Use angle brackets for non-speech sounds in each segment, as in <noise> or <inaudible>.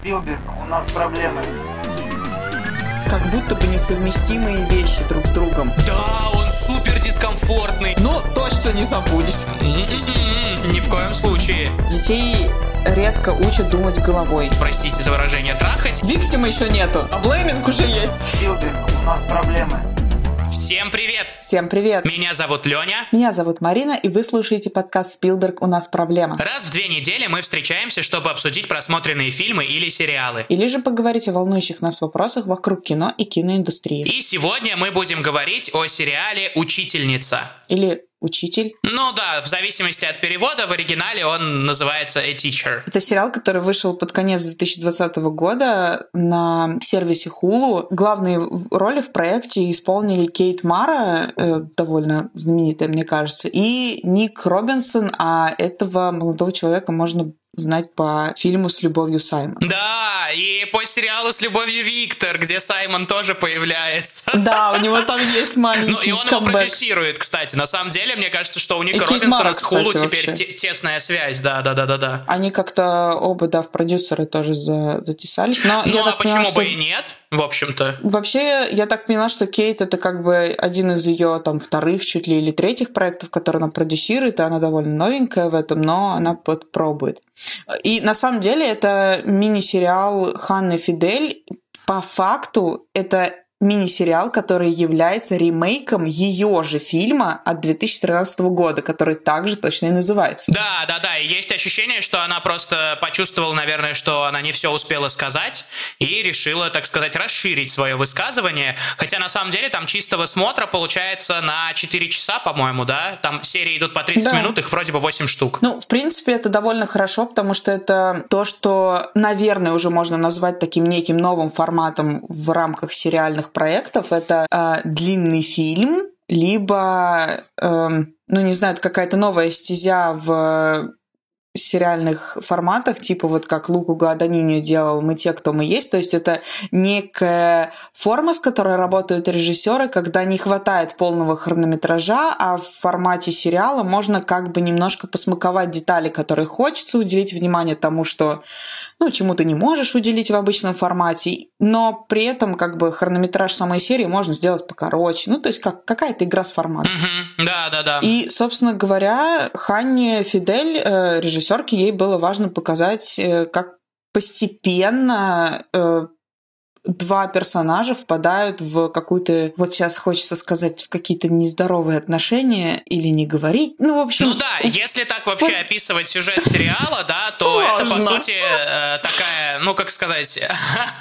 Спилберг, у нас проблемы. Как будто бы несовместимые вещи друг с другом. Да, он супер дискомфортный. Ну, точно не забудешь. М-м-м, Ни в коем случае. Детей редко учат думать головой. Простите за выражение трахать. Виксима еще нету, а блейминг уже есть. Спилберг, у нас проблемы. Всем привет! Всем привет. Меня зовут Леня. Меня зовут Марина, и вы слушаете подкаст «Спилберг. У нас проблема». Раз в две недели мы встречаемся, чтобы обсудить просмотренные фильмы или сериалы. Или же поговорить о волнующих нас вопросах вокруг кино и киноиндустрии. И сегодня мы будем говорить о сериале «Учительница». Или «Учитель». Ну да, в зависимости от перевода, в оригинале он называется «A Teacher». Это сериал, который вышел под конец 2020 года на сервисе Hulu. Главные роли в проекте исполнили Кейт Мара, э, довольно знаменитая, мне кажется, и Ник Робинсон, а этого молодого человека можно знать по фильму «С любовью Саймон». Да, и по сериалу «С любовью Виктор», где Саймон тоже появляется. <laughs> Да, у него там есть маленький Ну, и он его камбэк. продюсирует, кстати. На самом деле, мне кажется, что у Ника Робинсона с Хулу теперь те- тесная связь. Да, да, да, да, да. Они как-то оба, да, в продюсеры тоже за- затесались. Но Ну, а почему поняла, бы что- и нет, в общем-то? Вообще, я так поняла, что Кейт это как бы один из ее там вторых, чуть ли или третьих проектов, которые она продюсирует, и она довольно новенькая в этом, но она подпробует. И на самом деле это мини-сериал Ханны Фидель. По факту это мини-сериал, который является ремейком ее же фильма от 2013 года, который также точно и называется. Да, да, да. И есть ощущение, что она просто почувствовала, наверное, что она не все успела сказать и решила, так сказать, расширить свое высказывание. Хотя на самом деле там чистого смотра получается на 4 часа, по-моему, да? Там серии идут по 30 Да. минут, их вроде бы 8 штук. Ну, в принципе, это довольно хорошо, потому что это то, что, наверное, уже можно назвать таким неким новым форматом в рамках сериальных проектов. Это э, длинный фильм, либо, эм, ну, не знаю, какая-то новая стезя в сериальных форматах, типа вот как Луку Гуаданиньо делал «Мы те, кто мы есть». То есть это некая форма, с которой работают режиссеры, когда не хватает полного хронометража, а в формате сериала можно как бы немножко посмаковать детали, которые хочется уделить внимание тому, что ну, чему ты не можешь уделить в обычном формате, но при этом как бы хронометраж самой серии можно сделать покороче. Ну, то есть как какая-то игра с форматом. Да, да, да. И, собственно говоря, Ханне Фидель, э, режиссерке, ей было важно показать, э, как постепенно э, два персонажа впадают в какую-то, вот сейчас хочется сказать, в какие-то нездоровые отношения или не говорить. Ну, в общем... Ну да, если так вообще описывать сюжет сериала, да, то это по Сложно. сути э, такая, ну как сказать,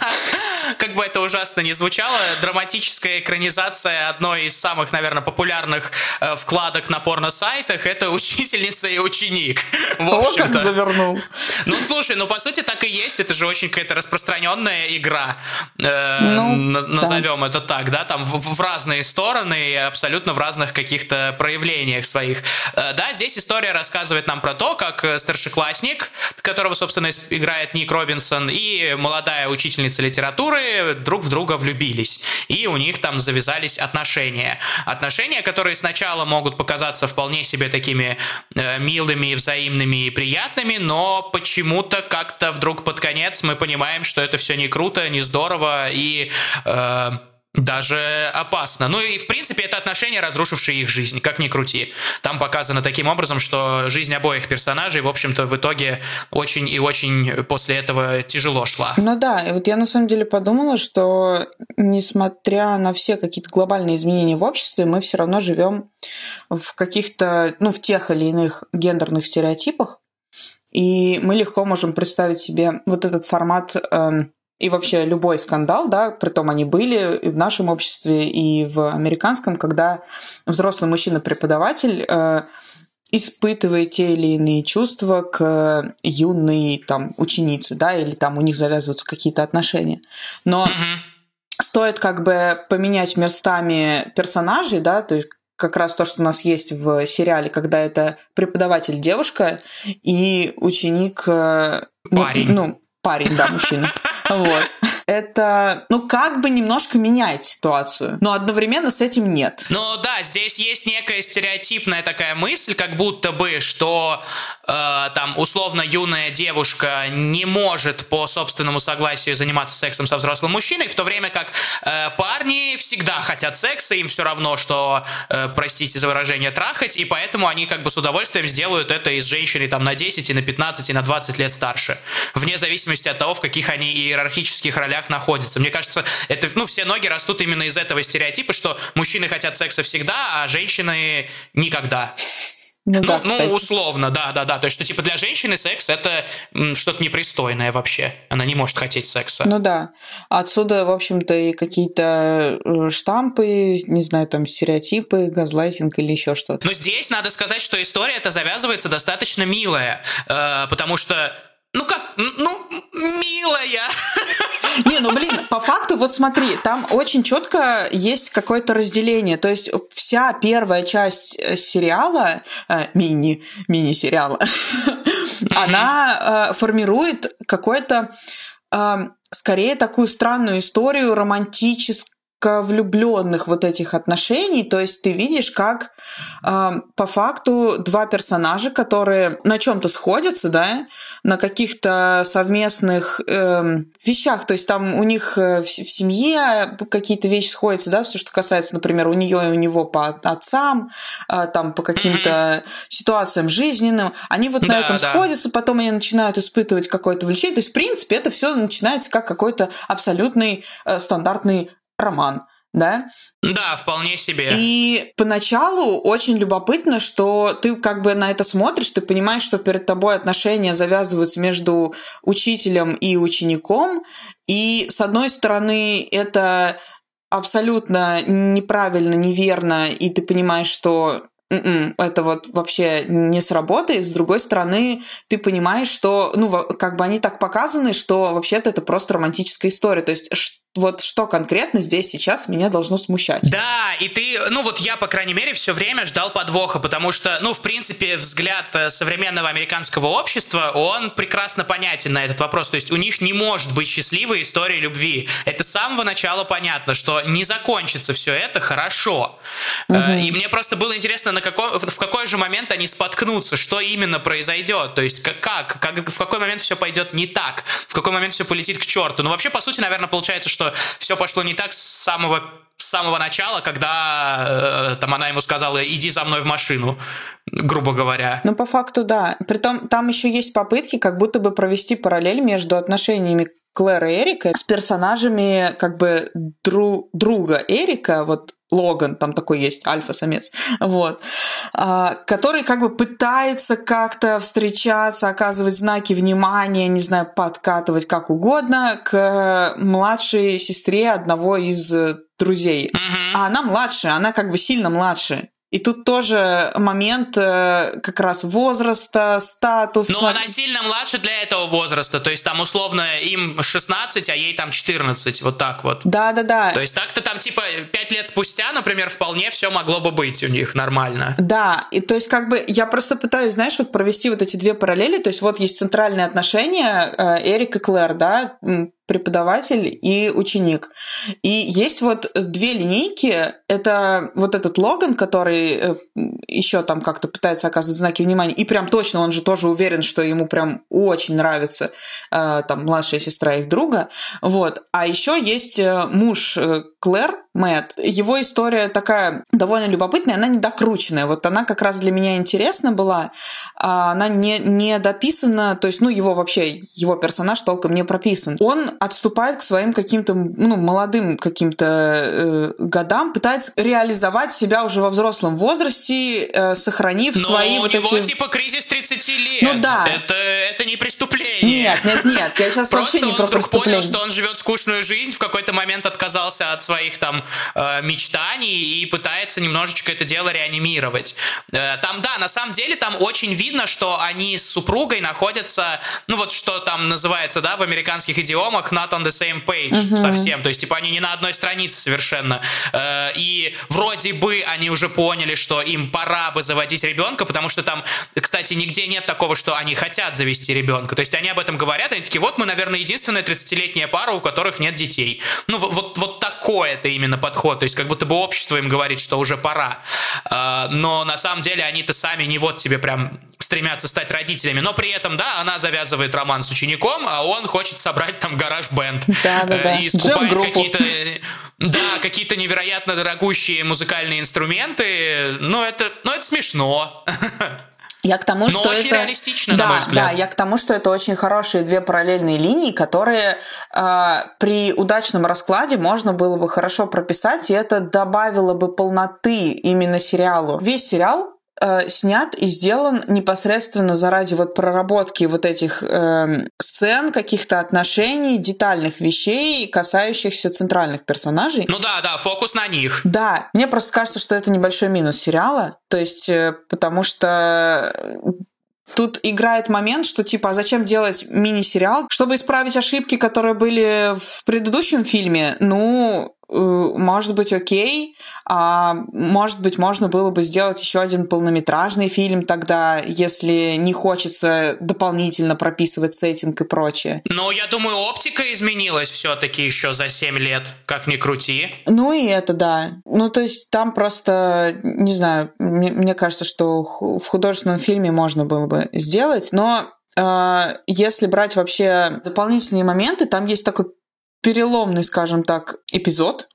<laughs> как бы это ужасно не звучало, драматическая экранизация одной из самых, наверное, популярных э, вкладок на порно-сайтах. Это учительница и ученик. <laughs> В О, как завернул. Ну слушай, ну по сути так и есть. Это же очень какая-то распространенная игра. Э, Ну, на- да. назовем это так, да, там в, в разные стороны и абсолютно в разных каких-то проявлениях своих. Э, Да, здесь история рассказывает нам про то, как э, старшеклассник, которого, собственно, играет Ник Робинсон, и молодая учительница литературы друг в друга влюбились. И у них там завязались отношения. Отношения, которые сначала могут показаться вполне себе такими э, милыми, взаимными и приятными, но почему-то как-то вдруг под конец мы понимаем, что это все не круто, не здорово и э, даже опасно. Ну и, в принципе, это отношения, разрушившие их жизнь, как ни крути. Там показано таким образом, что жизнь обоих персонажей, в общем-то, в итоге очень и очень после этого тяжело шла. Ну да, и вот я на самом деле подумала, что несмотря на все какие-то глобальные изменения в обществе, мы все равно живем в каких-то, ну, в тех или иных гендерных стереотипах, и мы легко можем представить себе вот этот формат эм, и вообще любой скандал, да, притом они были и в нашем обществе, и в американском, когда взрослый мужчина-преподаватель э, испытывает те или иные чувства к юной там ученице, да, или там у них завязываются какие-то отношения. Но стоит как бы поменять местами персонажей, да, то есть как раз то, что у нас есть в сериале, когда это преподаватель девушка и ученик... э, ну, Парень. Ну, парень, да, мужчина. <laughs> Вот. Это, ну, как бы немножко меняет ситуацию, но одновременно с этим нет. Ну да, здесь есть некая стереотипная такая мысль, как будто бы, что э, там условно юная девушка не может по собственному согласию заниматься сексом со взрослым мужчиной, в то время как э, парни всегда хотят секса, им все равно, что, э, простите за выражение, трахать, и поэтому они как бы с удовольствием сделают это из женщины там на 10 и на 15 и на 20 лет старше, вне зависимости от того, в каких они иерархических ролях находятся. Мне кажется, это, ну, все ноги растут именно из этого стереотипа, что мужчины хотят секса всегда, а женщины никогда. Ну, ну, да, ну, условно, да, да, да. То есть, что типа для женщины секс это что-то непристойное вообще. Она не может хотеть секса. Ну да. Отсюда, в общем-то, и какие-то э, штампы, не знаю, там стереотипы, газлайтинг или еще что-то. Но здесь надо сказать, что история это завязывается достаточно милая, э, потому что ну как, ну, милая. <laughs> Не, ну блин, по факту, вот смотри, там очень четко есть какое-то разделение. То есть вся первая часть э, сериала, э, мини, мини-сериала, <laughs> она э, формирует какое-то э, скорее такую странную историю романтическую влюбленных вот этих отношений, то есть ты видишь, как э, по факту два персонажа, которые на чем-то сходятся, да, на каких-то совместных э, вещах, то есть там у них э, в, в семье какие-то вещи сходятся, да, все, что касается, например, у нее и у него по отцам, э, там по каким-то ситуациям жизненным, они вот да, на этом да. сходятся, потом они начинают испытывать какое-то влечение, то есть в принципе это все начинается как какой-то абсолютный э, стандартный роман, да? Да, вполне себе. И поначалу очень любопытно, что ты как бы на это смотришь, ты понимаешь, что перед тобой отношения завязываются между учителем и учеником, и с одной стороны это абсолютно неправильно, неверно, и ты понимаешь, что м-м, это вот вообще не сработает. С другой стороны, ты понимаешь, что, ну, как бы они так показаны, что вообще-то это просто романтическая история. То есть вот что конкретно здесь сейчас меня должно смущать. Да, и ты, ну вот я, по крайней мере, все время ждал подвоха, потому что, ну, в принципе, взгляд э, современного американского общества, он прекрасно понятен на этот вопрос. То есть у них не может быть счастливой истории любви. Это с самого начала понятно, что не закончится все это хорошо. Угу. И мне просто было интересно, на какой, в какой же момент они споткнутся, что именно произойдет. То есть как, как, в какой момент все пойдет не так, в какой момент все полетит к черту. Ну, вообще, по сути, наверное, получается, что все пошло не так с самого с самого начала, когда э, там она ему сказала, иди за мной в машину, грубо говоря. Ну, по факту, да. Притом там еще есть попытки как будто бы провести параллель между отношениями Клэра и Эрика с персонажами как бы дру, друга Эрика, вот Логан, там такой есть, альфа-самец, вот, а, который как бы пытается как-то встречаться, оказывать знаки внимания, не знаю, подкатывать как угодно к младшей сестре одного из друзей. Mm-hmm. А она младшая, она как бы сильно младше. И тут тоже момент э, как раз возраста, статуса. Но она сильно младше для этого возраста. То есть там условно им 16, а ей там 14. Вот так вот. Да-да-да. То есть так-то там типа 5 лет спустя, например, вполне все могло бы быть у них нормально. Да, и то есть как бы я просто пытаюсь, знаешь, вот провести вот эти две параллели. То есть вот есть центральные отношения э, Эрик и Клэр, да, преподаватель и ученик. И есть вот две линейки. Это вот этот Логан, который э, еще там как-то пытается оказывать знаки внимания. И прям точно он же тоже уверен, что ему прям очень нравится э, там младшая сестра их друга. Вот. А еще есть э, муж Клэр, Мэтт. Его история такая довольно любопытная, она недокрученная. Вот она как раз для меня интересна была. А она не, не дописана, то есть, ну, его вообще, его персонаж толком не прописан. Он отступает к своим каким-то, ну, молодым каким-то э, годам, пытается реализовать себя уже во взрослом возрасте, э, сохранив Но свои у вот него эти... типа кризис 30 лет. Ну да. Это, это не преступление. Нет, нет, нет, я сейчас Просто вообще не он про преступление. понял, что он живет скучную жизнь, в какой-то момент отказался от своих там э, мечтаний и пытается немножечко это дело реанимировать. Э, там, да, на самом деле там очень видно, что они с супругой находятся, ну вот что там называется, да, в американских идиомах not on the same page uh-huh. совсем, то есть типа они не на одной странице совершенно. Э, и вроде бы они уже поняли, что им пора бы заводить ребенка, потому что там, кстати, нигде нет такого, что они хотят завести ребенка. То есть они об этом говорят, они такие, вот мы, наверное, единственная 30-летняя пара, у которых нет детей. Ну вот, вот такой это именно подход, то есть как будто бы общество им говорит, что уже пора. Э, но на самом деле они-то сами не вот тебе прям стремятся стать родителями, но при этом, да, она завязывает роман с учеником, а он хочет собрать там гараж-бенд. <laughs> Да, да, да. И скупает какие-то, да, какие-то невероятно дорогущие музыкальные инструменты. Ну, это, ну, это смешно. <laughs> Я к тому, Но что очень это... реалистично, да, на мой взгляд. Да, я к тому, что это очень хорошие две параллельные линии, которые э, при удачном раскладе можно было бы хорошо прописать, и это добавило бы полноты именно сериалу. Весь сериал э, снят и сделан непосредственно заради вот проработки вот этих э, сцен, каких-то отношений, детальных вещей, касающихся центральных персонажей. Ну да, да, фокус на них. Да, мне просто кажется, что это небольшой минус сериала, то есть э, потому что Тут играет момент, что типа, а зачем делать мини-сериал? Чтобы исправить ошибки, которые были в предыдущем фильме, ну, э, может быть, окей, а может быть, можно было бы сделать еще один полнометражный фильм тогда, если не хочется дополнительно прописывать сеттинг и прочее. Но я думаю, оптика изменилась все-таки еще за 7 лет, как ни крути. Ну и это да. Ну то есть там просто, не знаю, мне, мне кажется, что в художественном фильме можно было бы сделать, но э, если брать вообще дополнительные моменты, там есть такой переломный, скажем так, эпизод,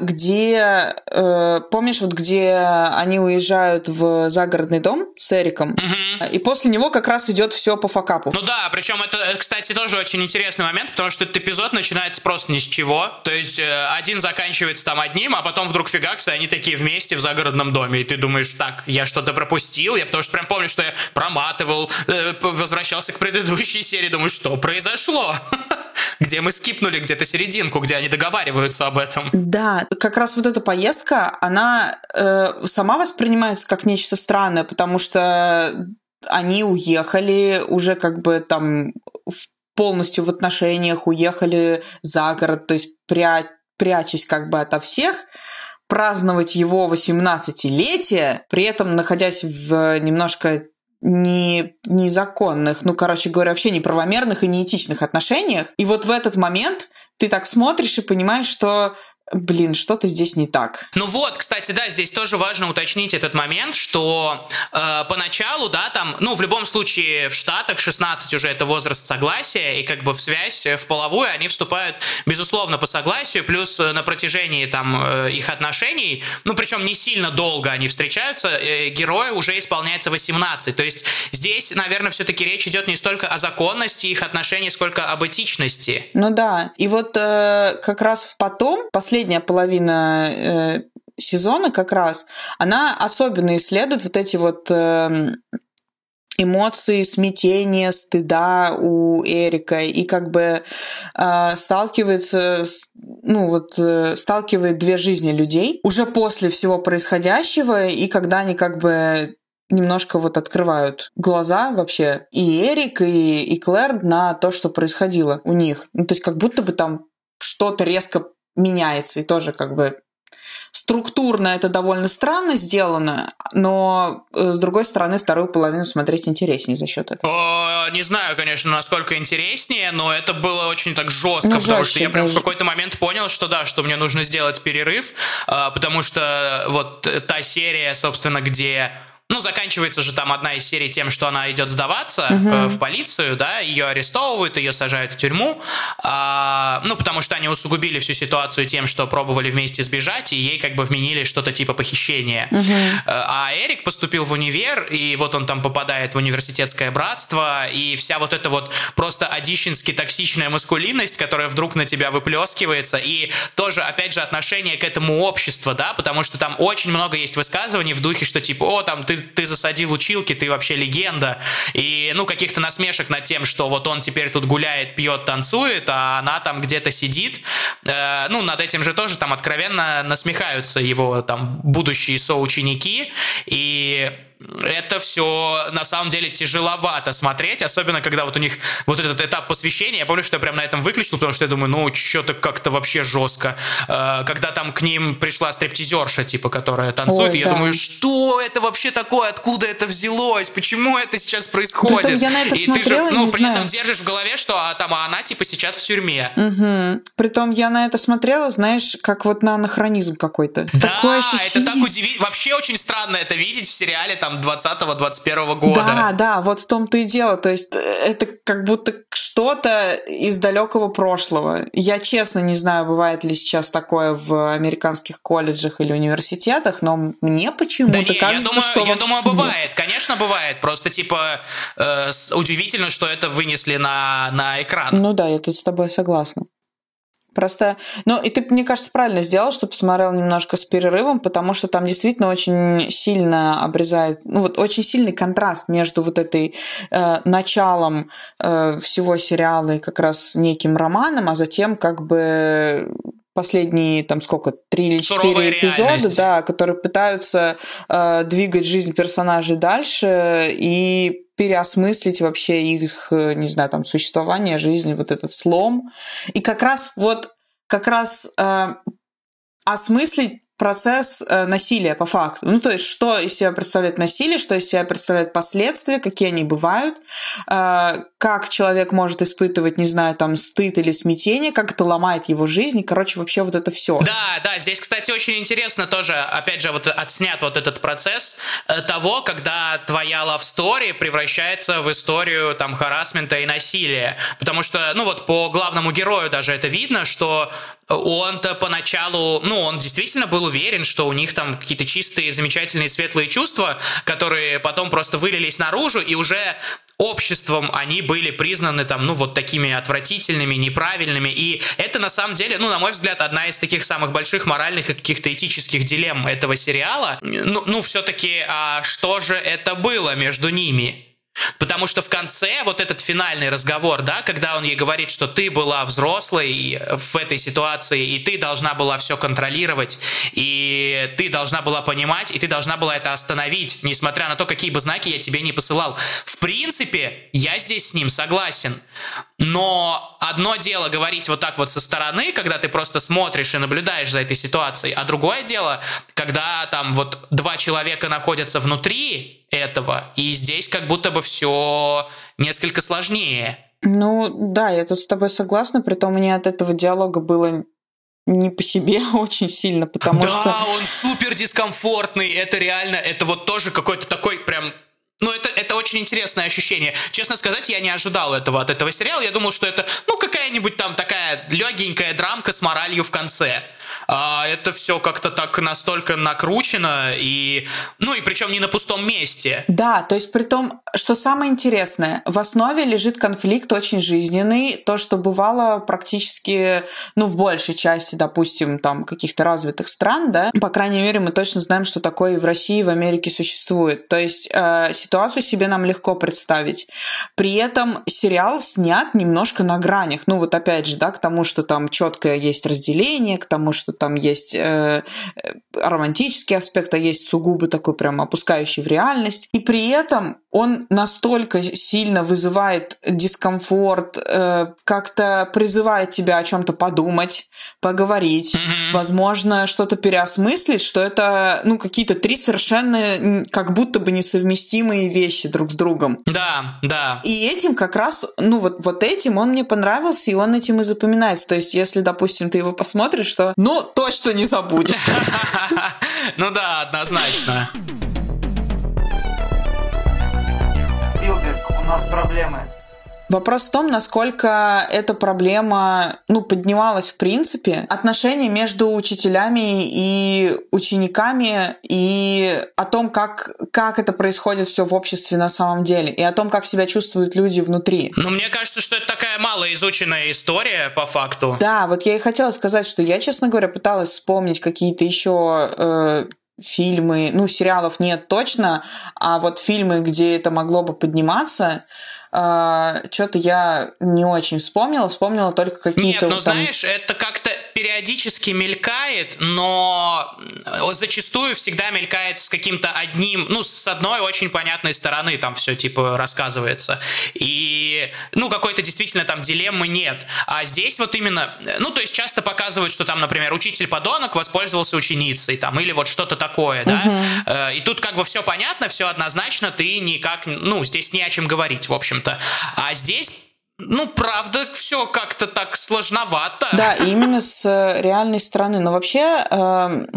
где, э, помнишь, вот где они уезжают в загородный дом с Эриком, угу. и после него как раз идет все по факапу. Ну да, причем это, кстати, тоже очень интересный момент, потому что этот эпизод начинается просто ни с чего. То есть э, один заканчивается там одним, а потом вдруг фигакс, и они такие вместе в загородном доме, и ты думаешь, так, я что-то пропустил, я потому что прям помню, что я проматывал, э, возвращался к предыдущей серии, думаю, что произошло? <laughs> Где мы скипнули где-то серединку, где они договариваются об этом. Да, как раз вот эта поездка, она э, сама воспринимается как нечто странное, потому что они уехали уже как бы там в, полностью в отношениях, уехали за город, то есть пря, прячась как бы ото всех, праздновать его 18-летие, при этом находясь в немножко не, незаконных, ну, короче говоря, вообще неправомерных и неэтичных отношениях. И вот в этот момент ты так смотришь и понимаешь, что блин, что-то здесь не так. Ну вот, кстати, да, здесь тоже важно уточнить этот момент, что э, поначалу, да, там, ну, в любом случае, в Штатах 16 уже это возраст согласия, и как бы в связь в половую они вступают, безусловно, по согласию, плюс э, на протяжении там э, их отношений, ну, причем не сильно долго они встречаются, э, герою уже исполняется 18, то есть здесь, наверное, все-таки речь идет не столько о законности их отношений, сколько об этичности. Ну да, и вот э, как раз потом, последний последняя половина э, сезона как раз, она особенно исследует вот эти вот э, эмоции смятения, стыда у Эрика и как бы э, сталкивается, с, ну вот э, сталкивает две жизни людей уже после всего происходящего и когда они как бы немножко вот открывают глаза вообще и Эрик, и, и Клэр на то, что происходило у них. Ну, то есть как будто бы там что-то резко меняется, и тоже как бы структурно это довольно странно сделано, но э, с другой стороны вторую половину смотреть интереснее за счет этого. О, не знаю, конечно, насколько интереснее, но это было очень так жестко, ну, потому что я прям даже. в какой-то момент понял, что да, что мне нужно сделать перерыв, а, потому что вот та серия, собственно, где ну, заканчивается же там одна из серий тем, что она идет сдаваться угу. э, в полицию, да, ее арестовывают, ее сажают в тюрьму, а, ну, потому что они усугубили всю ситуацию тем, что пробовали вместе сбежать, и ей как бы вменили что-то типа похищения. Угу. А Эрик поступил в универ, и вот он там попадает в университетское братство, и вся вот эта вот просто одищенски токсичная маскулинность, которая вдруг на тебя выплескивается, и тоже, опять же, отношение к этому обществу, да, потому что там очень много есть высказываний в духе, что типа, о, там, ты ты, ты засадил училки, ты вообще легенда. И, ну, каких-то насмешек над тем, что вот он теперь тут гуляет, пьет, танцует, а она там где-то сидит. Э, ну, над этим же тоже там откровенно насмехаются его там будущие соученики. И это все на самом деле тяжеловато смотреть, особенно когда вот у них вот этот этап посвящения, я помню, что я прям на этом выключил, потому что я думаю, ну, что-то как-то вообще жестко. Э, когда там к ним пришла стриптизерша, типа, которая танцует, Ой, я да. думаю, что это вообще такое, откуда это взялось, почему это сейчас происходит? Притом я на это и смотрела, ты же, ну, при знаю. этом держишь в голове, что а, там а она, типа, сейчас в тюрьме. Угу. Притом я на это смотрела, знаешь, как вот на анахронизм какой-то. Да, Такое ощущение... это так удивительно. Вообще очень странно это видеть в сериале, там, 20-21 года. Да, да, вот в том-то и дело. То есть э, это как будто что-то из далекого прошлого. Я честно не знаю, бывает ли сейчас такое в американских колледжах или университетах, но мне почему-то да кажется, я думаю, что я думаю, бывает. Конечно, бывает. Просто типа э, удивительно, что это вынесли на на экран. Ну да, я тут с тобой согласна. Просто, ну, и ты, мне кажется, правильно сделал, что посмотрел немножко с перерывом, потому что там действительно очень сильно обрезает, ну, вот очень сильный контраст между вот этой э, началом э, всего сериала и как раз неким романом, а затем как бы последние там сколько три или четыре эпизода, реальность. да, которые пытаются э, двигать жизнь персонажей дальше и переосмыслить вообще их, э, не знаю, там, существование, жизнь, вот этот слом. И как раз вот, как раз э, осмыслить процесс э, насилия по факту. Ну, то есть, что из себя представляет насилие, что из себя представляет последствия, какие они бывают, э, как человек может испытывать, не знаю, там, стыд или смятение, как это ломает его жизнь, и, короче, вообще вот это все. Да, да, здесь, кстати, очень интересно тоже, опять же, вот отснят вот этот процесс э, того, когда твоя love story превращается в историю, там, харасмента и насилия. Потому что, ну, вот по главному герою даже это видно, что он-то поначалу, ну, он действительно был уверен, что у них там какие-то чистые, замечательные, светлые чувства, которые потом просто вылились наружу, и уже обществом они были признаны там, ну, вот такими отвратительными, неправильными. И это, на самом деле, ну, на мой взгляд, одна из таких самых больших моральных и каких-то этических дилемм этого сериала. Ну, ну все-таки, а что же это было между ними? Потому что в конце вот этот финальный разговор, да, когда он ей говорит, что ты была взрослой в этой ситуации, и ты должна была все контролировать, и ты должна была понимать, и ты должна была это остановить, несмотря на то, какие бы знаки я тебе не посылал. В принципе, я здесь с ним согласен. Но одно дело говорить вот так вот со стороны, когда ты просто смотришь и наблюдаешь за этой ситуацией, а другое дело, когда там вот два человека находятся внутри, этого. И здесь как будто бы все несколько сложнее. Ну да, я тут с тобой согласна, при том мне от этого диалога было не по себе очень сильно, потому да, что... Да, он супер дискомфортный, это реально, это вот тоже какой-то такой прям ну, это, это очень интересное ощущение. Честно сказать, я не ожидал этого от этого сериала. Я думал, что это, ну, какая-нибудь там такая легенькая драмка с моралью в конце а это все как-то так настолько накручено, и, ну и причем не на пустом месте. Да, то есть при том, что самое интересное, в основе лежит конфликт очень жизненный, то, что бывало практически, ну, в большей части, допустим, там, каких-то развитых стран, да, по крайней мере, мы точно знаем, что такое и в России, и в Америке существует. То есть э, ситуацию себе нам легко представить. При этом сериал снят немножко на гранях. Ну, вот опять же, да, к тому, что там четкое есть разделение, к тому, что там есть э, романтический аспект, а есть сугубо такой прям опускающий в реальность. И при этом он настолько сильно вызывает дискомфорт, э, как-то призывает тебя о чем-то подумать, поговорить, mm-hmm. возможно, что-то переосмыслить, что это, ну, какие-то три совершенно как будто бы несовместимые вещи друг с другом. Да, да. И этим как раз, ну, вот, вот этим он мне понравился, и он этим и запоминается. То есть, если, допустим, ты его посмотришь, что, ну, точно не забудешь. <laughs> Ну да, однозначно. У нас проблемы. Вопрос в том, насколько эта проблема ну, поднималась в принципе. Отношения между учителями и учениками, и о том, как, как это происходит все в обществе на самом деле, и о том, как себя чувствуют люди внутри. Ну, мне кажется, что это такая малоизученная история по факту. Да, вот я и хотела сказать, что я, честно говоря, пыталась вспомнить какие-то еще э, фильмы, ну, сериалов нет точно, а вот фильмы, где это могло бы подниматься, а, что-то я не очень вспомнила, вспомнила только какие-то... Нет, ну там... знаешь, это как-то периодически мелькает, но зачастую всегда мелькает с каким-то одним, ну, с одной очень понятной стороны там все типа рассказывается. И, ну, какой-то действительно там дилеммы нет. А здесь вот именно, ну, то есть часто показывают, что там, например, учитель-подонок воспользовался ученицей, там, или вот что-то такое, да. Угу. И тут как бы все понятно, все однозначно, ты никак, ну, здесь не о чем говорить, в общем общем-то. А здесь ну, правда, все как-то так сложновато. Да, именно с э, реальной стороны. Но вообще э,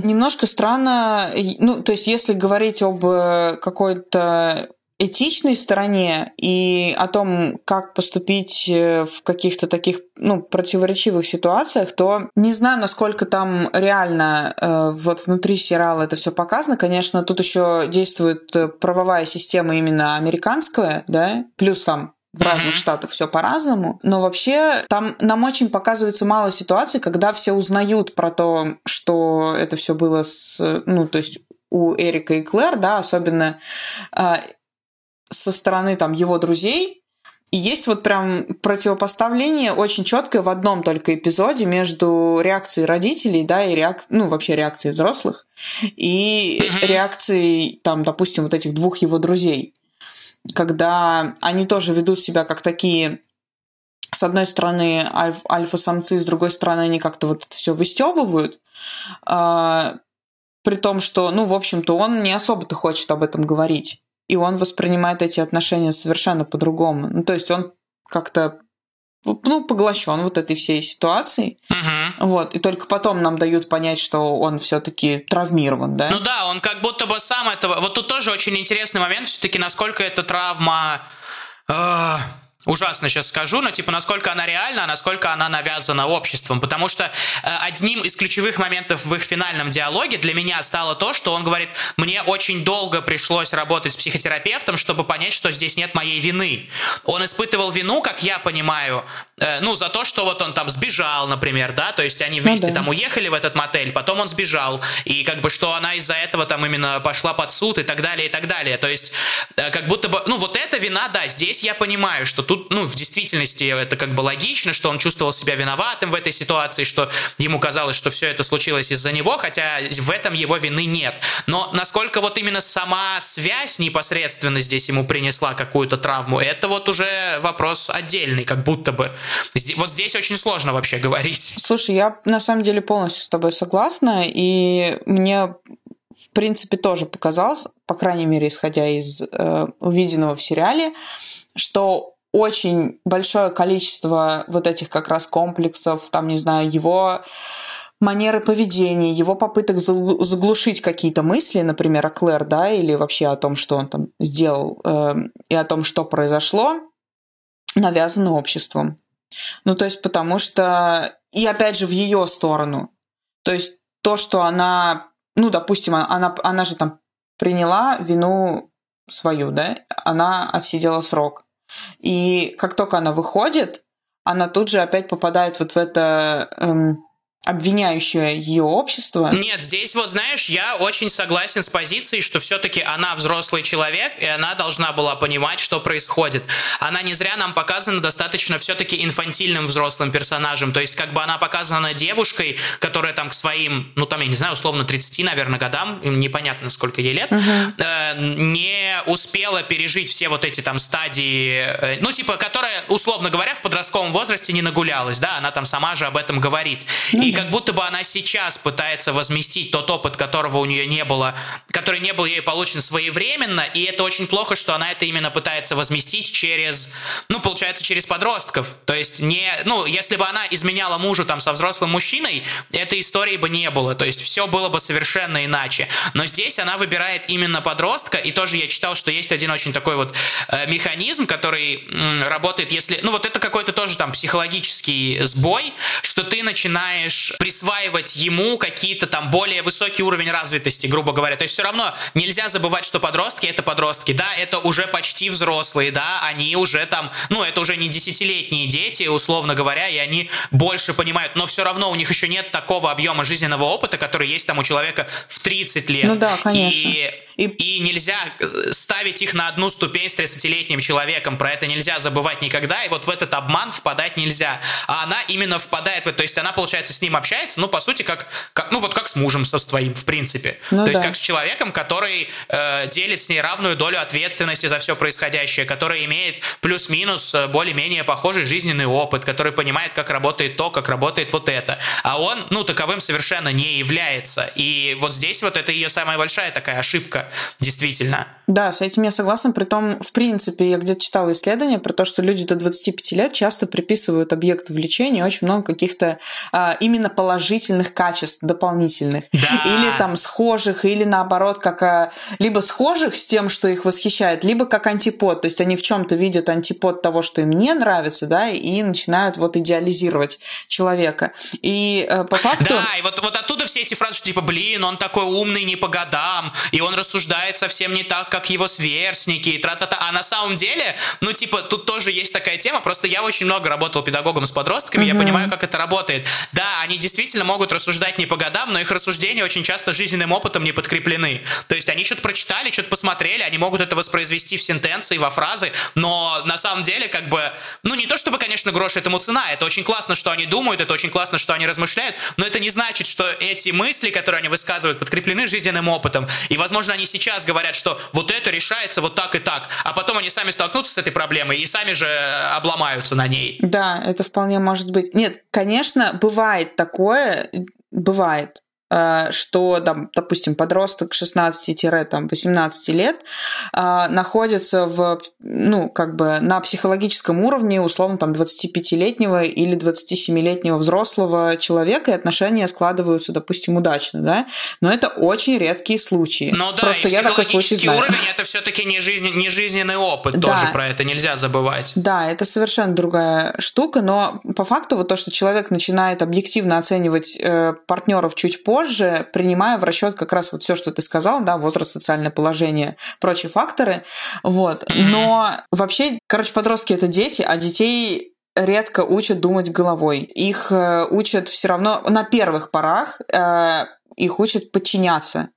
немножко странно, ну, то есть если говорить об э, какой-то этичной стороне и о том, как поступить в каких-то таких ну, противоречивых ситуациях, то не знаю, насколько там реально э, вот внутри сериала это все показано. Конечно, тут еще действует правовая система именно американская, да, плюс там в разных штатах все по-разному. Но вообще там нам очень показывается мало ситуаций, когда все узнают про то, что это все было с, ну, то есть у Эрика и Клэр, да, особенно э, со стороны там его друзей, и есть вот прям противопоставление очень четкое в одном только эпизоде между реакцией родителей, да, и реак... ну, вообще реакцией взрослых, и реакцией, там, допустим, вот этих двух его друзей когда они тоже ведут себя как такие с одной стороны альф, альфа-самцы, с другой стороны они как-то вот это все выстебывают, э, при том, что, ну, в общем-то, он не особо-то хочет об этом говорить. И он воспринимает эти отношения совершенно по-другому. Ну, то есть он как-то ну, поглощен вот этой всей ситуацией. Угу. Вот. И только потом нам дают понять, что он все-таки травмирован, да? Ну да, он как будто бы сам этого. Вот тут тоже очень интересный момент, все-таки насколько эта травма. Э ужасно сейчас скажу, но типа насколько она реальна, а насколько она навязана обществом. Потому что э, одним из ключевых моментов в их финальном диалоге для меня стало то, что он говорит, мне очень долго пришлось работать с психотерапевтом, чтобы понять, что здесь нет моей вины. Он испытывал вину, как я понимаю, э, ну, за то, что вот он там сбежал, например, да, то есть они ну вместе ну, да. там уехали в этот мотель, потом он сбежал, и как бы что она из-за этого там именно пошла под суд и так далее, и так далее. То есть э, как будто бы, ну, вот эта вина, да, здесь я понимаю, что тут тут, ну, в действительности это как бы логично, что он чувствовал себя виноватым в этой ситуации, что ему казалось, что все это случилось из-за него, хотя в этом его вины нет. Но насколько вот именно сама связь непосредственно здесь ему принесла какую-то травму, это вот уже вопрос отдельный, как будто бы. Вот здесь очень сложно вообще говорить. Слушай, я на самом деле полностью с тобой согласна, и мне в принципе, тоже показалось, по крайней мере, исходя из э, увиденного в сериале, что очень большое количество вот этих как раз комплексов, там, не знаю, его манеры поведения, его попыток заглушить какие-то мысли, например, о Клэр, да, или вообще о том, что он там сделал, э, и о том, что произошло, навязаны обществом. Ну, то есть, потому что... И опять же, в ее сторону. То есть, то, что она... Ну, допустим, она, она же там приняла вину свою, да, она отсидела срок. И как только она выходит, она тут же опять попадает вот в это эм, обвиняющее ее общество. Нет, здесь вот, знаешь, я очень согласен с позицией, что все-таки она взрослый человек, и она должна была понимать, что происходит. Она не зря нам показана достаточно все-таки инфантильным взрослым персонажем, то есть как бы она показана девушкой, которая там к своим, ну там, я не знаю, условно 30, наверное, годам, непонятно, сколько ей лет, угу. э, не успела пережить все вот эти там стадии, э, ну типа, которая, условно говоря, в подростковом возрасте не нагулялась, да, она там сама же об этом говорит. Ну, и как будто бы она сейчас пытается возместить тот опыт, которого у нее не было, который не был ей получен своевременно, и это очень плохо, что она это именно пытается возместить через, ну, получается, через подростков. То есть не, ну, если бы она изменяла мужу там со взрослым мужчиной, этой истории бы не было, то есть все было бы совершенно иначе. Но здесь она выбирает именно подростка, и тоже я читал, что есть один очень такой вот э, механизм, который м, работает, если, ну, вот это какой-то тоже там психологический сбой, что ты начинаешь будешь присваивать ему какие-то там более высокий уровень развитости, грубо говоря. То есть все равно нельзя забывать, что подростки это подростки, да, это уже почти взрослые, да, они уже там, ну, это уже не десятилетние дети, условно говоря, и они больше понимают, но все равно у них еще нет такого объема жизненного опыта, который есть там у человека в 30 лет. Ну да, конечно. И, и... и нельзя э, ставить их на одну ступень с 30-летним человеком, про это нельзя забывать никогда, и вот в этот обман впадать нельзя. А она именно впадает в это, то есть она, получается, с ним общается, ну, по сути, как, как ну, вот как с мужем со своим, в принципе. Ну, то да. есть как с человеком, который э, делит с ней равную долю ответственности за все происходящее, который имеет плюс-минус э, более-менее похожий жизненный опыт, который понимает, как работает то, как работает вот это. А он, ну, таковым совершенно не является. И вот здесь вот это ее самая большая такая ошибка, действительно. Да, с этим я согласна. Притом, в принципе, я где-то читала исследование про то, что люди до 25 лет часто приписывают объекту влечения очень много каких-то а, именно положительных качеств дополнительных. Да. Или там схожих, или наоборот, как а, либо схожих с тем, что их восхищает, либо как антипод. То есть они в чем-то видят антипод того, что им не нравится, да, и начинают вот идеализировать человека. И э, по факту... Да, и вот, вот оттуда все эти фразы, что типа, блин, он такой умный не по годам, и он рассуждает совсем не так, как его сверстники, и тра-та-та. А на самом деле, ну, типа, тут тоже есть такая тема, просто я очень много работал педагогом с подростками, mm-hmm. я понимаю, как это работает. Да, они действительно могут рассуждать не по годам, но их рассуждения очень часто жизненным опытом не подкреплены. То есть они что-то прочитали, что-то посмотрели, они могут это воспроизвести в сентенции, во фразы, но на самом деле, как бы, ну, не то чтобы, конечно, грош этому цена, это очень классно, что они думают, это очень классно, что они размышляют, но это не значит, что эти мысли, которые они высказывают, подкреплены жизненным опытом. И, возможно, они сейчас говорят, что вот это решается вот так и так, а потом они сами столкнутся с этой проблемой и сами же обломаются на ней. Да, это вполне может быть. Нет, конечно, бывает такое, бывает. Э, что, там, допустим, подросток 16-18 лет э, находится в, ну, как бы на психологическом уровне, условно, там, 25-летнего или 27-летнего взрослого человека, и отношения складываются, допустим, удачно, да, но это очень редкие случаи. Ну да, Просто я такой случай знаю. уровень это все-таки не, жизнь, не жизненный опыт, да. тоже про это нельзя забывать. Да, это совершенно другая штука, но по факту вот то, что человек начинает объективно оценивать э, партнеров чуть позже, позже, принимая в расчет как раз вот все, что ты сказал, да, возраст, социальное положение, прочие факторы, вот. Но вообще, короче, подростки это дети, а детей редко учат думать головой. Их э, учат все равно на первых порах, э, их учат подчиняться.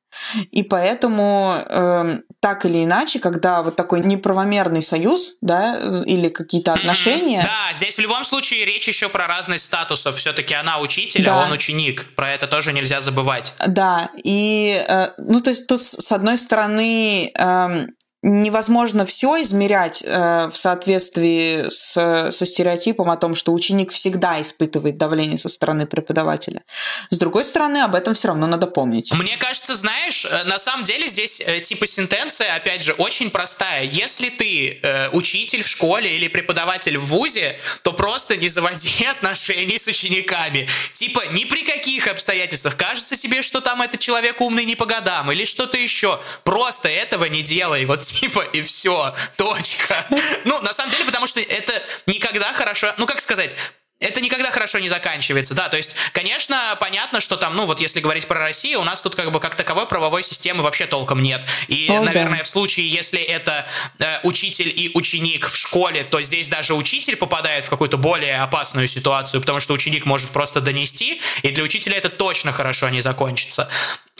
И поэтому э, так или иначе, когда вот такой неправомерный союз, да, или какие-то отношения. Да, здесь в любом случае речь еще про разность статусов. Все-таки она учитель, а да. а он ученик. Про это тоже нельзя забывать. Да, и э, ну то есть тут с одной стороны э, невозможно все измерять э, в соответствии с, со стереотипом о том, что ученик всегда испытывает давление со стороны преподавателя. С другой стороны, об этом все равно надо помнить. Мне кажется, знаешь, э, на самом деле здесь э, типа сентенция, опять же, очень простая. Если ты э, учитель в школе или преподаватель в ВУЗе, то просто не заводи <laughs> отношений с учениками. Типа ни при каких обстоятельствах. Кажется тебе, что там этот человек умный не по годам или что-то еще. Просто этого не делай. Вот типа, и все, точка. <laughs> Ну, на самом деле, потому что это никогда хорошо, ну, как сказать, это никогда хорошо не заканчивается, да, то есть, конечно, понятно, что там, ну, вот если говорить про Россию, у нас тут как бы как таковой правовой системы вообще толком нет, и, О, наверное, да. в случае, если это э, учитель и ученик в школе, то здесь даже учитель попадает в какую-то более опасную ситуацию, потому что ученик может просто донести, и для учителя это точно хорошо не закончится.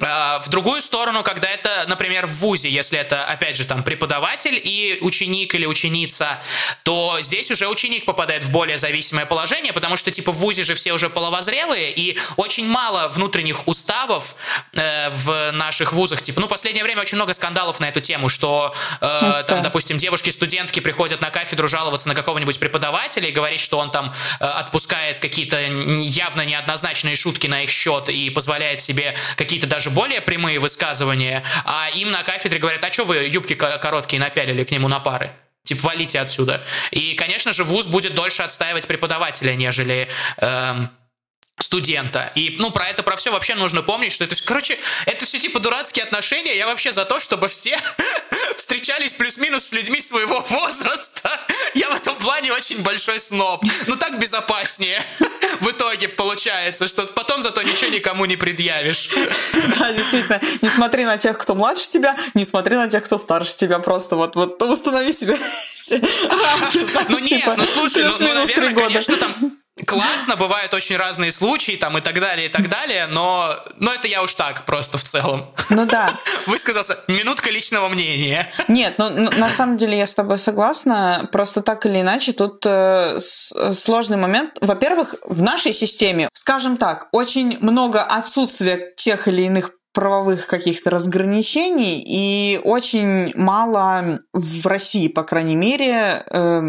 А, в другую сторону, когда это, например, в ВУЗе, если это, опять же, там преподаватель и ученик или ученица, то здесь уже ученик попадает в более зависимое положение, потому что, типа, в ВУЗе же все уже половозрелые, и очень мало внутренних уставов э, в наших вузах. Типа, ну, последнее время очень много скандалов на эту тему, что, э, там, допустим, девушки-студентки приходят на кафедру жаловаться на какого-нибудь преподавателя и говорить, что он там э, отпускает какие-то явно неоднозначные шутки на их счет и позволяет себе какие-то даже даже более прямые высказывания, а им на кафедре говорят, а что вы юбки короткие напялили к нему на пары? Типа, валите отсюда. И, конечно же, вуз будет дольше отстаивать преподавателя, нежели... Эм, студента. И, ну, про это, про все вообще нужно помнить, что это, короче, это все типа дурацкие отношения. Я вообще за то, чтобы все, <laughs> встречались плюс-минус с людьми своего <laughs> возраста. Я в этом плане очень большой сноб. Ну так безопаснее <laughs> в итоге получается, что потом зато ничего никому не предъявишь. Да, действительно. Не смотри на тех, кто младше тебя, не смотри на тех, кто старше тебя. Просто вот, вот установи себе рамки, Ну нет, типа, ну слушай, ну, ну наверное, конечно, там классно, бывают очень разные случаи там и так далее, и так далее, но, но это я уж так просто в целом. Ну да. <laughs> Высказался минутка личного мнения. Нет, ну на самом деле я с тобой согласна. Просто так или иначе тут э, сложный момент. Во-первых, в нашей системе, скажем так, очень много отсутствия тех или иных правовых каких-то разграничений и очень мало в России, по крайней мере, э,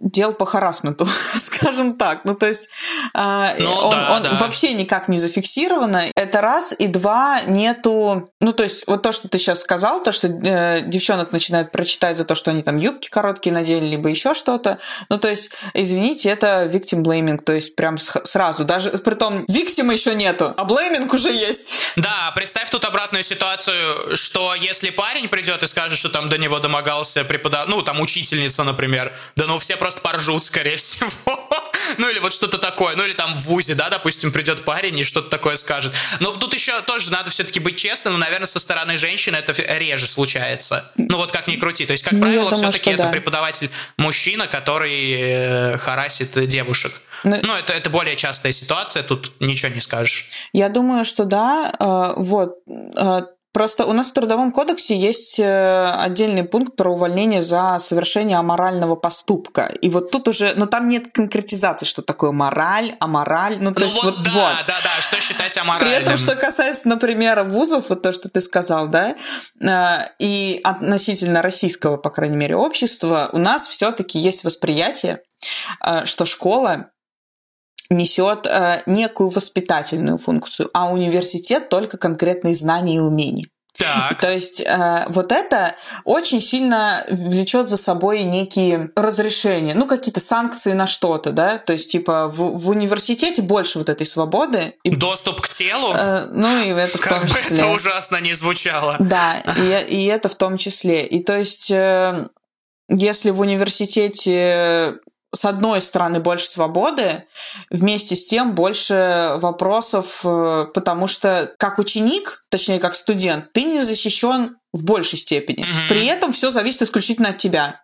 дел по харасменту, <laughs> скажем так. Ну, то есть э, ну, он, да, он да. вообще никак не зафиксировано. Это раз. И два, нету... Ну, то есть вот то, что ты сейчас сказал, то, что э, девчонок начинают прочитать за то, что они там юбки короткие надели, либо еще что-то. Ну, то есть, извините, это victim blaming, то есть прям сразу. Даже при том, victim еще нету, а blaming уже есть. Да, представь тут обратную ситуацию, что если парень придет и скажет, что там до него домогался преподаватель, ну, там учительница, например, да ну все просто поржут, скорее всего. <laughs> ну или вот что-то такое. Ну или там в ВУЗе, да, допустим, придет парень и что-то такое скажет. Но тут еще тоже надо все-таки быть честным, но, наверное, со стороны женщины это реже случается. Ну вот как ни крути. То есть, как ну, правило, все-таки это да. преподаватель мужчина, который э, харасит девушек. Ну, ну это, это более частая ситуация, тут ничего не скажешь. Я думаю, что да. Э, вот. Просто у нас в Трудовом кодексе есть э, отдельный пункт про увольнение за совершение аморального поступка. И вот тут уже, но там нет конкретизации, что такое мораль, амораль. Ну, то ну есть вот, вот, да, вот. да, да, что считать аморальным. При этом, что касается, например, вузов, вот то, что ты сказал, да, э, и относительно российского, по крайней мере, общества, у нас все-таки есть восприятие, э, что школа несет э, некую воспитательную функцию, а университет только конкретные знания и умения. Так. То есть э, вот это очень сильно влечет за собой некие разрешения, ну какие-то санкции на что-то, да, то есть типа в, в университете больше вот этой свободы. И, Доступ к телу? Э, ну и это как в том числе. это ужасно не звучало. Да, и, и это в том числе. И то есть э, если в университете с одной стороны больше свободы, вместе с тем больше вопросов, э, потому что как ученик, точнее как студент, ты не защищен в большей степени. Mm-hmm. При этом все зависит исключительно от тебя.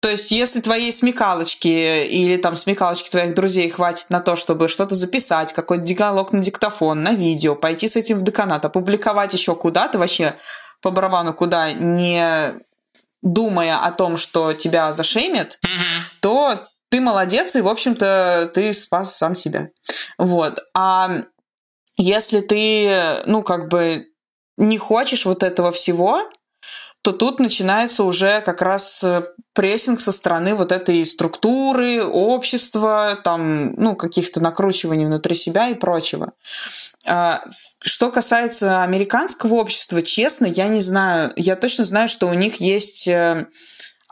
То есть, если твоей смекалочки или там смекалочки твоих друзей хватит на то, чтобы что-то записать, какой-то диалог на диктофон, на видео, пойти с этим в деканат, опубликовать еще куда-то, вообще по барабану куда, не думая о том, что тебя зашемят, mm-hmm. то ты молодец, и, в общем-то, ты спас сам себя. Вот. А если ты, ну, как бы не хочешь вот этого всего, то тут начинается уже как раз прессинг со стороны вот этой структуры, общества, там, ну, каких-то накручиваний внутри себя и прочего. А, что касается американского общества, честно, я не знаю. Я точно знаю, что у них есть э,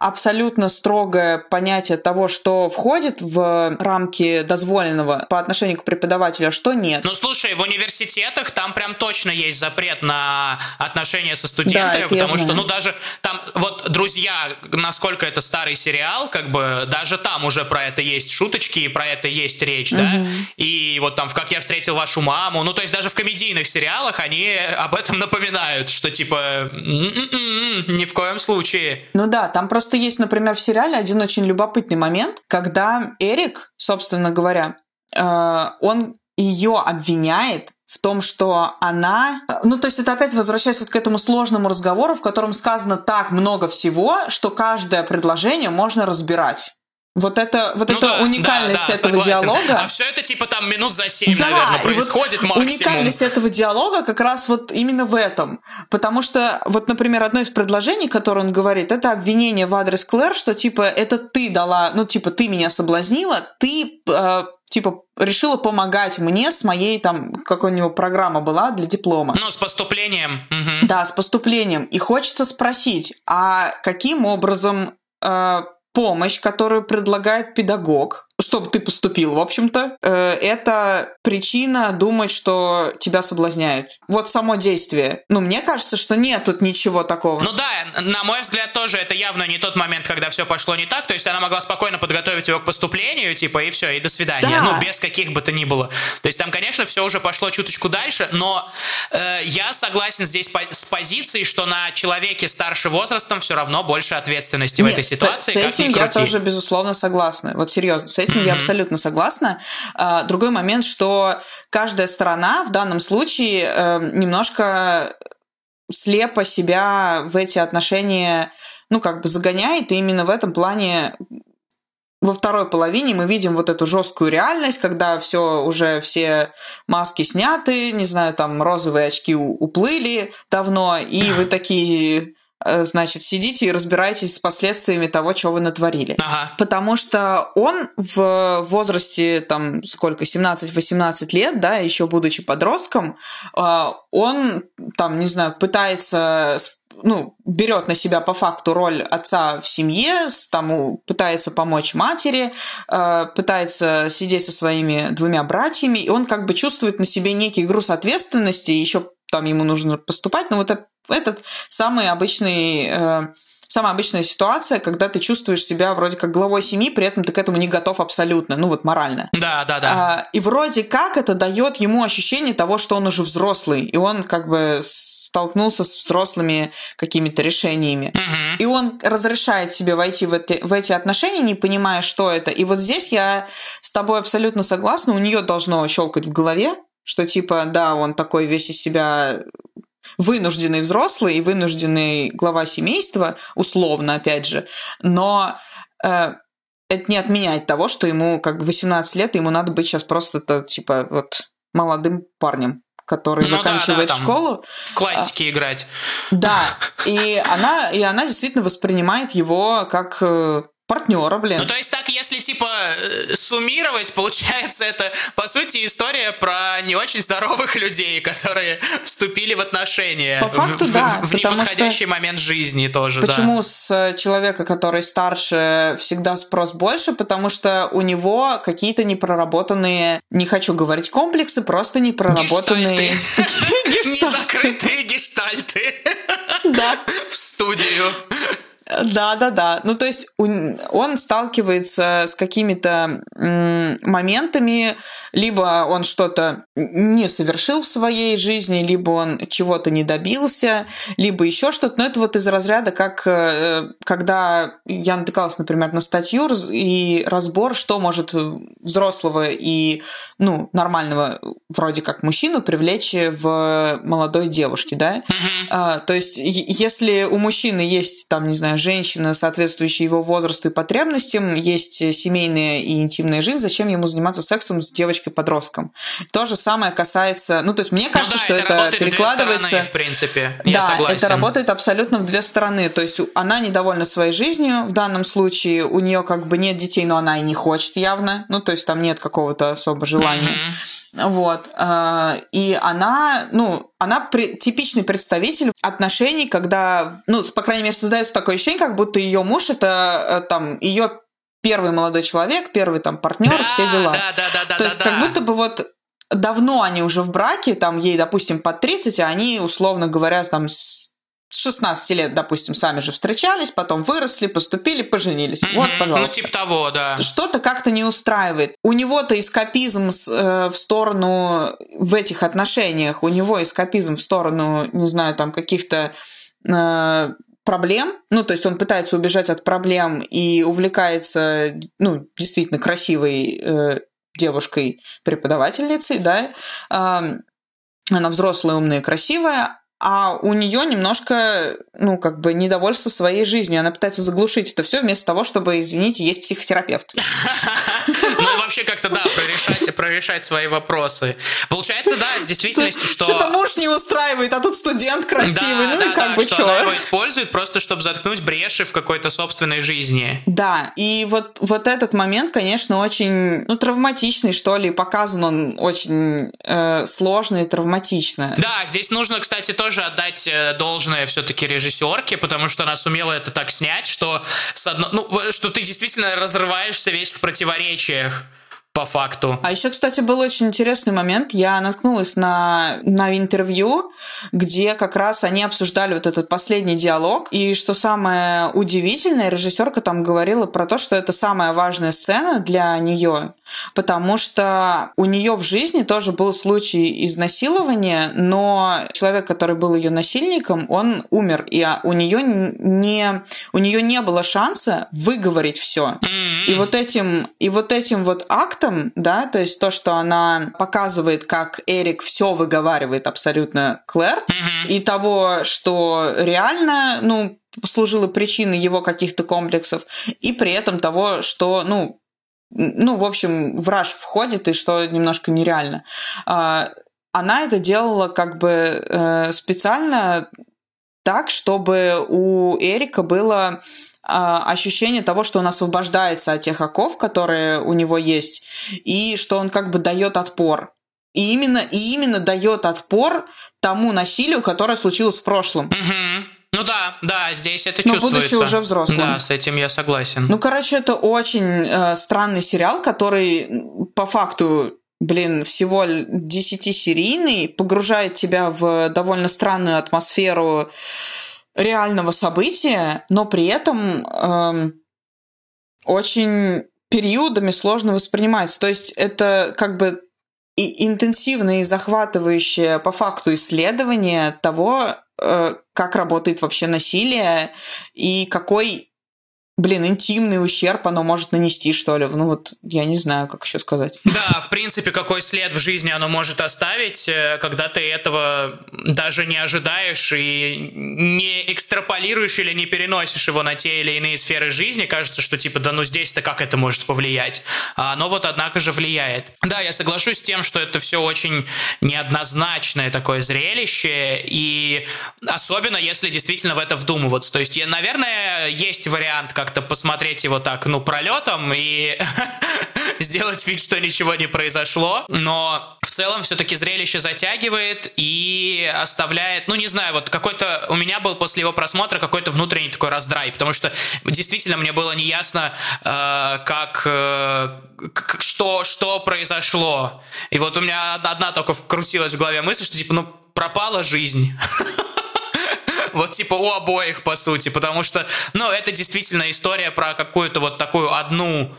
абсолютно строгое понятие того, что входит в рамки дозволенного по отношению к преподавателю, а что нет. Ну, слушай, в университетах там прям точно есть запрет на отношения со студентами, да, потому что, ну, даже там, вот, «Друзья», насколько это старый сериал, как бы, даже там уже про это есть шуточки, и про это есть речь, угу. да, и вот там в «Как я встретил вашу маму», ну, то есть даже в комедийных сериалах они об этом напоминают, что, типа, «М-м-м, ни в коем случае. Ну да, там просто Просто есть, например, в сериале один очень любопытный момент, когда Эрик, собственно говоря, э, он ее обвиняет в том, что она... Ну, то есть это опять возвращаясь вот к этому сложному разговору, в котором сказано так много всего, что каждое предложение можно разбирать. Вот это, вот ну это да, уникальность да, да, этого согласен. диалога. А все это типа там минут за семь, да, наверное, происходит вот максимум. Уникальность этого диалога как раз вот именно в этом. Потому что, вот, например, одно из предложений, которое он говорит, это обвинение в адрес Клэр, что типа это ты дала, ну типа ты меня соблазнила, ты э, типа решила помогать мне с моей там какой нибудь программа была для диплома. Ну, с поступлением. Угу. Да, с поступлением. И хочется спросить, а каким образом э, помощь, которую предлагает педагог, чтобы ты поступил, в общем-то, э, это причина думать, что тебя соблазняют. Вот само действие. Ну, мне кажется, что нет тут ничего такого. Ну да, на мой взгляд, тоже это явно не тот момент, когда все пошло не так. То есть она могла спокойно подготовить его к поступлению, типа, и все, и до свидания. Да. Ну, без каких бы то ни было. То есть там, конечно, все уже пошло чуточку дальше, но э, я согласен здесь по- с позицией, что на человеке старше возрастом все равно больше ответственности нет, в этой ситуации. С, с этим я тоже, безусловно, согласна. Вот серьезно, с этим mm-hmm. я абсолютно согласна. А, другой момент, что каждая сторона в данном случае э, немножко слепо себя в эти отношения, ну, как бы загоняет, и именно в этом плане во второй половине мы видим вот эту жесткую реальность, когда все уже все маски сняты, не знаю, там розовые очки уплыли давно, и вы такие значит, сидите и разбирайтесь с последствиями того, что вы натворили. Ага. Потому что он в возрасте, там, сколько, 17-18 лет, да, еще будучи подростком, э, он, там, не знаю, пытается ну, берет на себя по факту роль отца в семье, там, пытается помочь матери, э, пытается сидеть со своими двумя братьями, и он как бы чувствует на себе некий груз ответственности, еще там ему нужно поступать, но вот этот самый обычный э, самая обычная ситуация, когда ты чувствуешь себя вроде как главой семьи, при этом ты к этому не готов абсолютно, ну вот морально. Да, да, да. А, и вроде как это дает ему ощущение того, что он уже взрослый, и он как бы столкнулся с взрослыми какими-то решениями. Угу. И он разрешает себе войти в эти, в эти отношения, не понимая, что это. И вот здесь я с тобой абсолютно согласна, у нее должно щелкать в голове, что типа, да, он такой весь из себя вынужденный взрослый и вынужденный глава семейства, условно, опять же, но э, это не отменяет того, что ему как бы 18 лет, ему надо быть сейчас просто-то, типа, вот молодым парнем который ну, заканчивает да, да, школу. В классике а, играть. Да, <laughs> и она, и она действительно воспринимает его как э, партнера, блин. Ну, то есть так, если, типа, э, суммировать, получается, это, по сути, история про не очень здоровых людей, которые вступили в отношения. По факту, в, да. В, в неподходящий что... момент жизни тоже, Почему да. с человека, который старше, всегда спрос больше? Потому что у него какие-то непроработанные, не хочу говорить комплексы, просто непроработанные... <laughs> Незакрытые гештальты. Да. В студию. Да, да, да. Ну, то есть он сталкивается с какими-то моментами, либо он что-то не совершил в своей жизни, либо он чего-то не добился, либо еще что-то. Но это вот из разряда, как э, когда я натыкалась, например, на статью и разбор, что может взрослого и ну, нормального вроде как мужчину привлечь в молодой девушке, да? Uh-huh. То есть если у мужчины есть, там, не знаю, женщина, соответствующая его возрасту и потребностям, есть семейная и интимная жизнь, зачем ему заниматься сексом с девочкой-подростком? То же самое касается... Ну, то есть мне ну кажется, ну, да, что это, это перекладывается... Стороны, в принципе, я да, согласен. это работает абсолютно в две стороны. То есть она недовольна своей жизнью в данном случае, у нее как бы нет детей, но она и не хочет явно. Ну, то есть там нет какого-то особо желания. Mm-hmm. Вот. А, и она, ну, она при, типичный представитель отношений, когда, ну, по крайней мере, создается такое ощущение, как будто ее муж это э, там ее первый молодой человек, первый там партнер, да, все дела. Да, да, да, да, То есть да, как да. будто бы вот давно они уже в браке, там ей, допустим, под 30, а они, условно говоря, там с 16 лет, допустим, сами же встречались, потом выросли, поступили, поженились. Mm-hmm. Вот, пожалуйста. Ну, типа того, да. Что-то как-то не устраивает. У него-то эскапизм э, в сторону в этих отношениях, у него эскапизм в сторону, не знаю, там каких-то э, проблем, ну, то есть он пытается убежать от проблем и увлекается, ну, действительно красивой э, девушкой-преподавательницей, да, э, она взрослая, умная, красивая, а у нее немножко, ну, как бы недовольство своей жизнью. Она пытается заглушить это все вместо того, чтобы, извините, есть психотерапевт. <laughs> Ну, вообще как-то, да, прорешать, прорешать свои вопросы. Получается, да, в действительности, что... Что-то муж не устраивает, а тут студент красивый, ну и как бы что. она его использует просто, чтобы заткнуть бреши в какой-то собственной жизни. Да, и вот, вот этот момент, конечно, очень, ну, травматичный, что ли, показан он очень э, сложно и травматично. Да, здесь нужно, кстати, тоже тоже отдать э, должное все-таки режиссерке, потому что она сумела это так снять, что, с одно... ну, что ты действительно разрываешься весь в противоречиях по факту. А еще, кстати, был очень интересный момент. Я наткнулась на, на интервью, где как раз они обсуждали вот этот последний диалог. И что самое удивительное, режиссерка там говорила про то, что это самая важная сцена для нее, потому что у нее в жизни тоже был случай изнасилования, но человек, который был ее насильником, он умер, и у нее не, у нее не было шанса выговорить все. И вот этим, и вот этим вот актом, да, то есть то, что она показывает, как Эрик все выговаривает абсолютно Клэр, и того, что реально, ну, служило причиной его каких-то комплексов, и при этом того, что, ну, ну, в общем, враж входит, и что немножко нереально. А, она это делала как бы э, специально так, чтобы у Эрика было а, ощущение того, что он освобождается от тех оков, которые у него есть, и что он как бы дает отпор. И именно, и именно дает отпор тому насилию, которое случилось в прошлом. Угу. Ну да, да, здесь это Но чувствуется. будучи уже взрослым. Да, с этим я согласен. Ну, короче, это очень э, странный сериал, который по факту блин, всего 10-серийный, погружает тебя в довольно странную атмосферу реального события, но при этом э, очень периодами сложно воспринимается. То есть это как бы и интенсивное и захватывающее по факту исследование того, как работает вообще насилие и какой блин, интимный ущерб оно может нанести, что ли. Ну вот, я не знаю, как еще сказать. Да, в принципе, какой след в жизни оно может оставить, э, когда ты этого даже не ожидаешь и не экстраполируешь или не переносишь его на те или иные сферы жизни. Кажется, что типа, да ну здесь-то как это может повлиять? А оно вот, однако же, влияет. Да, я соглашусь с тем, что это все очень неоднозначное такое зрелище, и особенно если действительно в это вдумываться. То есть, наверное, есть вариант, как как-то посмотреть его так, ну, пролетом и <laughs> сделать вид, что ничего не произошло. Но в целом все-таки зрелище затягивает и оставляет, ну, не знаю, вот какой-то... У меня был после его просмотра какой-то внутренний такой раздрай, потому что действительно мне было неясно, э, как... Э, что, что произошло. И вот у меня одна только вкрутилась в голове мысль, что типа, ну, пропала жизнь. <laughs> Вот типа у обоих, по сути, потому что, ну, это действительно история про какую-то вот такую одну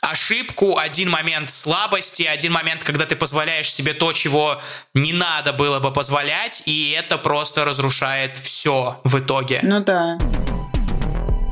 ошибку, один момент слабости, один момент, когда ты позволяешь себе то, чего не надо было бы позволять, и это просто разрушает все в итоге. Ну да.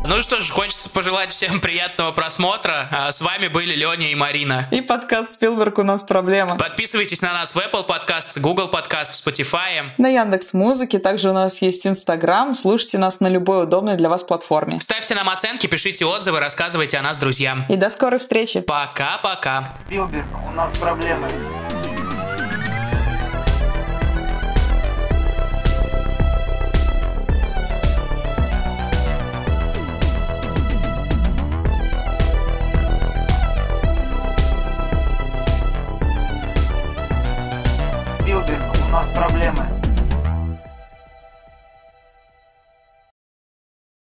Ну что ж, хочется пожелать всем приятного просмотра. А с вами были Леня и Марина. И подкаст Спилберг у нас проблема. Подписывайтесь на нас в Apple Podcast, Google Podcast, Spotify. На Яндекс Музыке. Также у нас есть Инстаграм. Слушайте нас на любой удобной для вас платформе. Ставьте нам оценки, пишите отзывы, рассказывайте о нас друзьям. И до скорой встречи. Пока-пока. Спилберг, у нас проблемы. Нас проблемы.